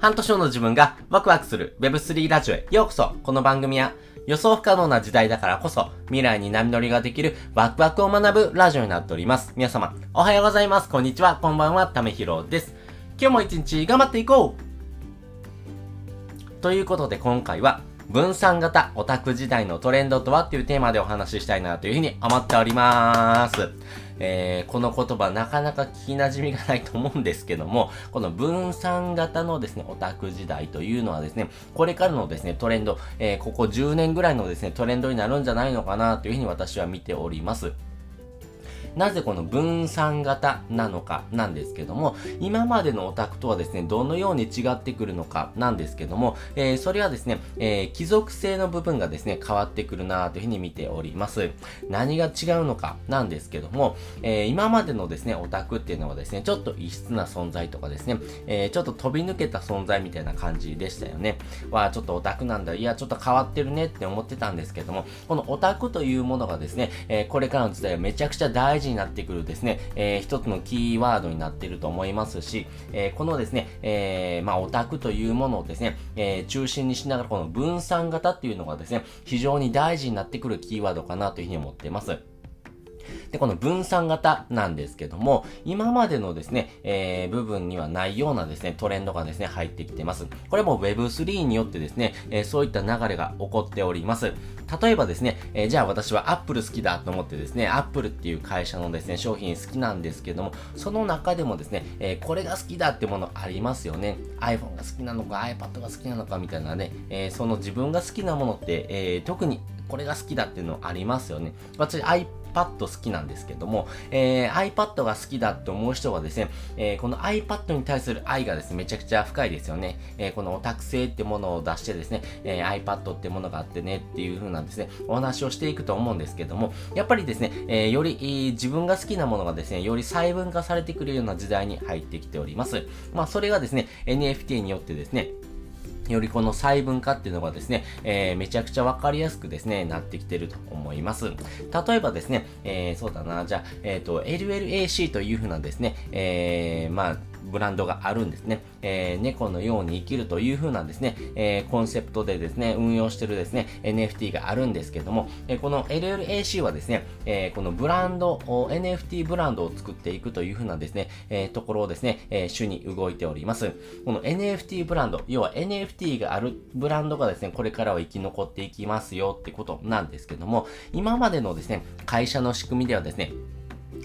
半年後の自分がワクワクする Web3 ラジオへようこそこの番組は予想不可能な時代だからこそ未来に波乗りができるワクワクを学ぶラジオになっております。皆様、おはようございます。こんにちは。こんばんは。ためひろです。今日も一日頑張っていこうということで今回は分散型オタク時代のトレンドとはっていうテーマでお話ししたいなというふうに思っております。えー、この言葉なかなか聞き馴染みがないと思うんですけども、この分散型のですね、オタク時代というのはですね、これからのですね、トレンド、えー、ここ10年ぐらいのですね、トレンドになるんじゃないのかなというふうに私は見ております。なぜこの分散型なのかなんですけども、今までのオタクとはですね、どのように違ってくるのかなんですけども、えー、それはですね、えー、貴族性の部分がですね、変わってくるなというふうに見ております。何が違うのかなんですけども、えー、今までのですね、オタクっていうのはですね、ちょっと異質な存在とかですね、えー、ちょっと飛び抜けた存在みたいな感じでしたよね。わちょっとオタクなんだ、いや、ちょっと変わってるねって思ってたんですけども、このオタクというものがですね、えー、これからの時代はめちゃくちゃ大事になってくるですね、えー、一つのキーワードになっていると思いますし、えー、このですね、えー、まあ、オタクというものをですね、え中心にしながらこの分散型っていうのがですね、非常に大事になってくるキーワードかなというふうに思っています。で、この分散型なんですけども、今までのですね、えー、部分にはないようなですね、トレンドがですね、入ってきてます。これも Web3 によってですね、えー、そういった流れが起こっております。例えばですね、えー、じゃあ私は Apple 好きだと思ってですね、Apple っていう会社のですね、商品好きなんですけども、その中でもですね、えー、これが好きだってものありますよね。iPhone が好きなのか iPad が好きなのかみたいなね、えー、その自分が好きなものって、え特にこれが好きだっていうのありますよね。私 iPad iPad 好きなんですけども、えー、iPad が好きだって思う人はですね、えー、この iPad に対する愛がですね、めちゃくちゃ深いですよね。えー、このオタク性ってものを出してですね、え iPad ってものがあってねっていう風なんですね、お話をしていくと思うんですけども、やっぱりですね、えより、自分が好きなものがですね、より細分化されてくるような時代に入ってきております。まあ、それがですね、NFT によってですね、よりこの細分化っていうのがですね、えー、めちゃくちゃわかりやすくですね、なってきてると思います。例えばですね、えー、そうだな、じゃあ、えっ、ー、と、LLAC というふうなですね、えー、まあ、ブランドがあるんですね。えー、猫のように生きるという風なですね、えー、コンセプトでですね、運用してるですね、NFT があるんですけども、えー、この LLAC はですね、えー、このブランド、NFT ブランドを作っていくという風なですね、えー、ところをですね、えー、主に動いております。この NFT ブランド、要は NFT があるブランドがですね、これからは生き残っていきますよってことなんですけども、今までのですね、会社の仕組みではですね、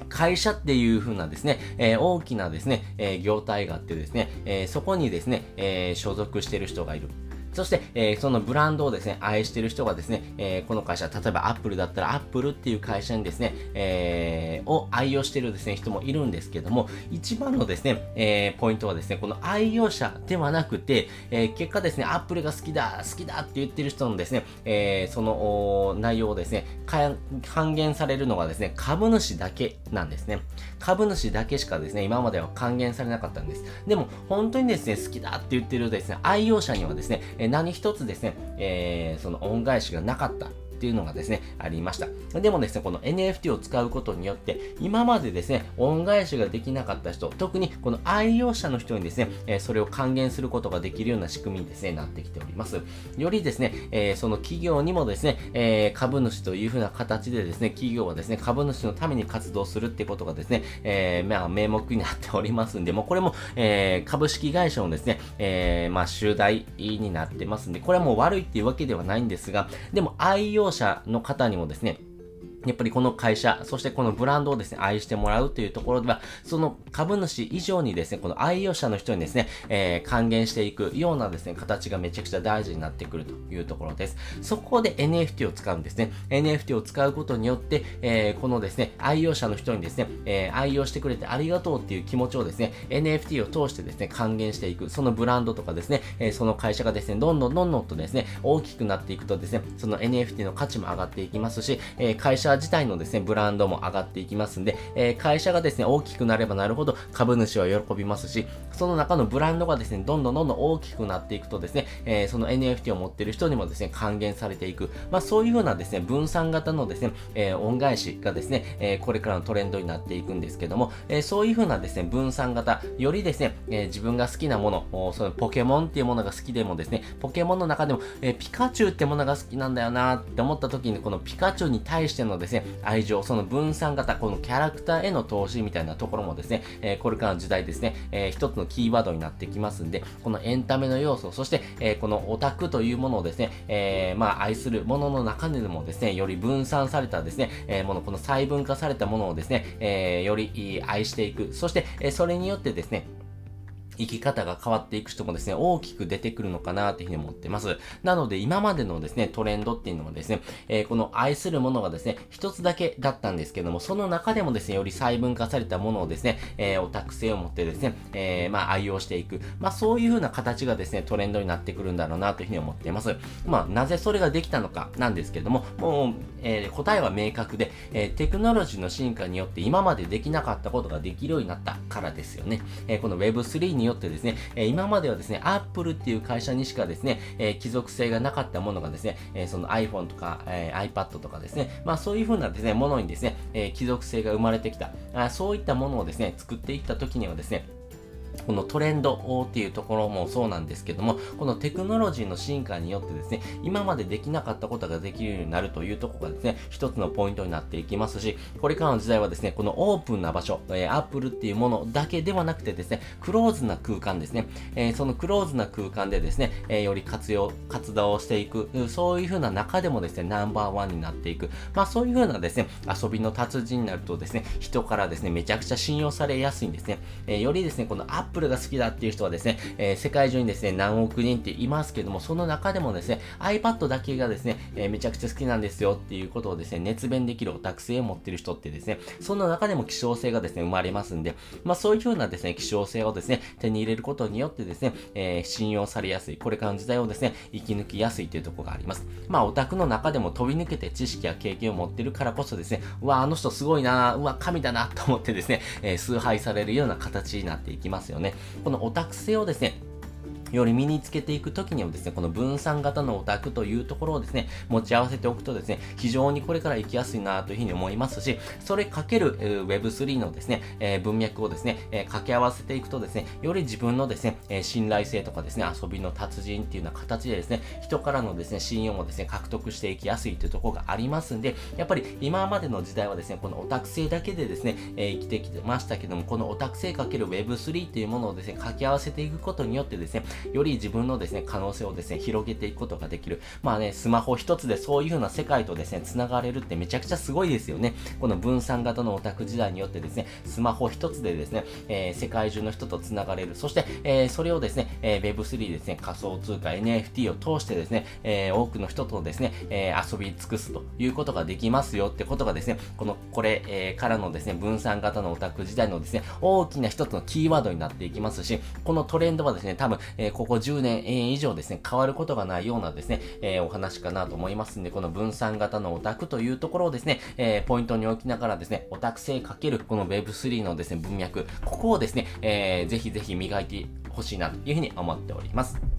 会社っていう風なですね、えー、大きなですね、えー、業態があってですね、えー、そこにですね、え所属してる人がいる。そして、えー、そのブランドをですね、愛してる人がですね、えー、この会社、例えばアップルだったらアップルっていう会社にですね、えー、を愛用してるですね、人もいるんですけども、一番のですね、えー、ポイントはですね、この愛用者ではなくて、え、結果ですね、アップルが好きだ、好きだって言ってる人のですね、えー、その内容をですね、還元されるのがですね、株主だけなんですね。株主だけしかですね、今までは還元されなかったんです。でも、本当にですね、好きだって言ってるですね、愛用者にはですね、何一つですね、えー、その恩返しがなかった。っていうのがですね、ありました。でもですね、この NFT を使うことによって、今までですね、恩返しができなかった人、特にこの愛用者の人にですね、えそれを還元することができるような仕組みにですね、なってきております。よりですね、えその企業にもですね、え株主というふうな形でですね、企業はですね、株主のために活動するってことがですね、え、まあ、名目になっておりますんで、もうこれも、え、株式会社のですね、え、まあ、集大になってますんで、これはもう悪いっていうわけではないんですが、でも愛用者者の方にもですね、やっぱりこの会社、そしてこのブランドをですね、愛してもらうというところでは、その株主以上にですね、この愛用者の人にですね、えー、還元していくようなですね、形がめちゃくちゃ大事になってくるというところです。そこで NFT を使うんですね。NFT を使うことによって、えー、このですね、愛用者の人にですね、えー、愛用してくれてありがとうっていう気持ちをですね、NFT を通してですね、還元していく。そのブランドとかですね、え、その会社がですね、どんどんどんどんとですね、大きくなっていくとですね、その NFT の価値も上がっていきますし、え、会社社自体のですね、ブランドも上がっていきますんで、えー、会社がですね、大きくなればなるほど株主は喜びますし、その中のブランドがですね、どんどんどんどん大きくなっていくとですね、えー、その NFT を持っている人にもですね、還元されていく。まあそういうふうなですね、分散型のですね、えー、恩返しがですね、え、これからのトレンドになっていくんですけども、え、そういうふうなですね、分散型、よりですね、え、自分が好きなもの、そのポケモンっていうものが好きでもですね、ポケモンの中でも、え、ピカチュウってものが好きなんだよなって思った時に、このピカチュウに対してのですね、愛情、その分散型、このキャラクターへの投資みたいなところもですね、えー、これからの時代ですね、えー、一つのキーワードになってきますんで、このエンタメの要素、そして、えー、このオタクというものをですね、えー、まあ愛するものの中でもですね、より分散されたですね、えー、もの、この細分化されたものをですね、えー、より愛していく。そして、えー、それによってですね、生き方が変わっていく人もですね、大きく出てくるのかなというふうに思ってます。なので、今までのですね、トレンドっていうのはですね、えー、この愛するものがですね、一つだけだったんですけども、その中でもですね、より細分化されたものをですね、えー、オタク性を持ってですね、えー、まあ、愛用していく。まあ、そういうふうな形がですね、トレンドになってくるんだろうなというふうに思っています。まあ、なぜそれができたのかなんですけども、もう、え、答えは明確で、え、テクノロジーの進化によって今までできなかったことができるようになったからですよね。え、この Web3 にによってですね、え今まではですね、Apple っていう会社にしかですね、え貴族性がなかったものがですね、えその iPhone とか、え iPad とかですね、まあそういう風なですね、ものにですね、え貴族性が生まれてきた。あ、そういったものをですね、作っていった時にはですね、このトレンドっていうところもそうなんですけども、このテクノロジーの進化によってですね、今までできなかったことができるようになるというところがですね、一つのポイントになっていきますし、これからの時代はですね、このオープンな場所、えー、Apple っていうものだけではなくてですね、クローズな空間ですね、えー、そのクローズな空間でですね、えー、より活用、活動をしていく、そういう風な中でもですね、ナンバーワンになっていく、まあそういう風なですね、遊びの達人になるとですね、人からですね、めちゃくちゃ信用されやすいんですね。え、よりですね、このアッ Apple が好きだっていう人はですね、えー、世界中にですね、何億人っていますけども、その中でもですね、iPad だけがですね、えー、めちゃくちゃ好きなんですよっていうことをですね、熱弁できるオタク性を持ってる人ってですね、その中でも希少性がですね、生まれますんで、まあそういう風なですね、希少性をですね、手に入れることによってですね、えー、信用されやすい、これからの時代をですね、生き抜きやすいというとこがあります。まあオタクの中でも飛び抜けて知識や経験を持ってるからこそですね、うわ、あの人すごいなうわ、神だなと思ってですね、え、崇拝されるような形になっていきますよね。このオタク性をですね、より身につけていくときにはですね、この分散型のオタクというところをですね、持ち合わせておくとですね、非常にこれから行きやすいなというふうに思いますし、それかける、Web3 のですね、えー、文脈をですね、えー、掛け合わせていくとですね、より自分のですね、え信頼性とかですね、遊びの達人っていうような形でですね、人からのですね、信用もですね、獲得していきやすいというところがありますんで、やっぱり今までの時代はですね、このオタク性だけでですね、え生きてきてましたけども、このオタク性かける Web3 っていうものをですね、掛け合わせていくことによってですね、より自分のですね、可能性をですね、広げていくことができる。まあね、スマホ一つでそういう風な世界とですね、繋がれるってめちゃくちゃすごいですよね。この分散型のオタク時代によってですね、スマホ一つでですね、えー、世界中の人と繋がれる。そして、えー、それをですね、えー、Web3 ですね、仮想通貨 NFT を通してですね、えー、多くの人とですね、えー、遊び尽くすということができますよってことがですね、この、これ、えー、からのですね、分散型のオタク時代のですね、大きな一つのキーワードになっていきますし、このトレンドはですね、多分、えここ10年、以上ですね、変わることがないようなですね、えー、お話かなと思いますんで、この分散型のオタクというところをですね、え、ポイントに置きながらですね、オタク性かけるこの Web3 のですね、文脈、ここをですね、えー、ぜひぜひ磨いてほしいなというふうに思っております。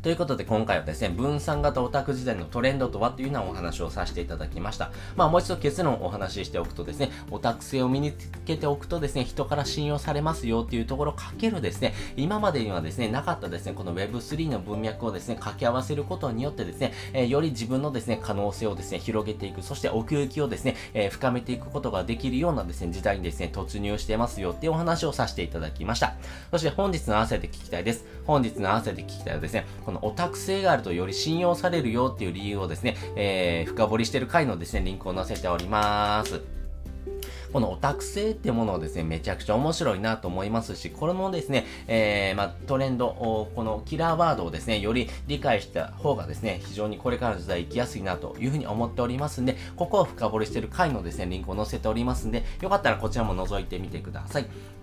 ということで今回はですね、分散型オタク時代のトレンドとはというようなお話をさせていただきました。まあもう一度結論をお話ししておくとですね、オタク性を身につけておくとですね、人から信用されますよっていうところかけるですね、今までにはですね、なかったですね、この Web3 の文脈をですね、掛け合わせることによってですね、えー、より自分のですね、可能性をですね、広げていく、そして奥行きをですね、えー、深めていくことができるようなですね、時代にですね、突入してますよっていうお話をさせていただきました。そして本日の合わせて聞きたいです。本日の合わせて聞きたいはですね、このオタク性があるとより信用されるよっていう理由をですね、えー、深掘りしてる回のですね、リンクを載せております。このオタク性ってものをですね、めちゃくちゃ面白いなと思いますし、これもですね、えー、まあ、トレンド、このキラーワードをですね、より理解した方がですね、非常にこれからの時代生きやすいなというふうに思っておりますんで、ここを深掘りしてる回のですね、リンクを載せておりますんで、よかったらこちらも覗いてみてください。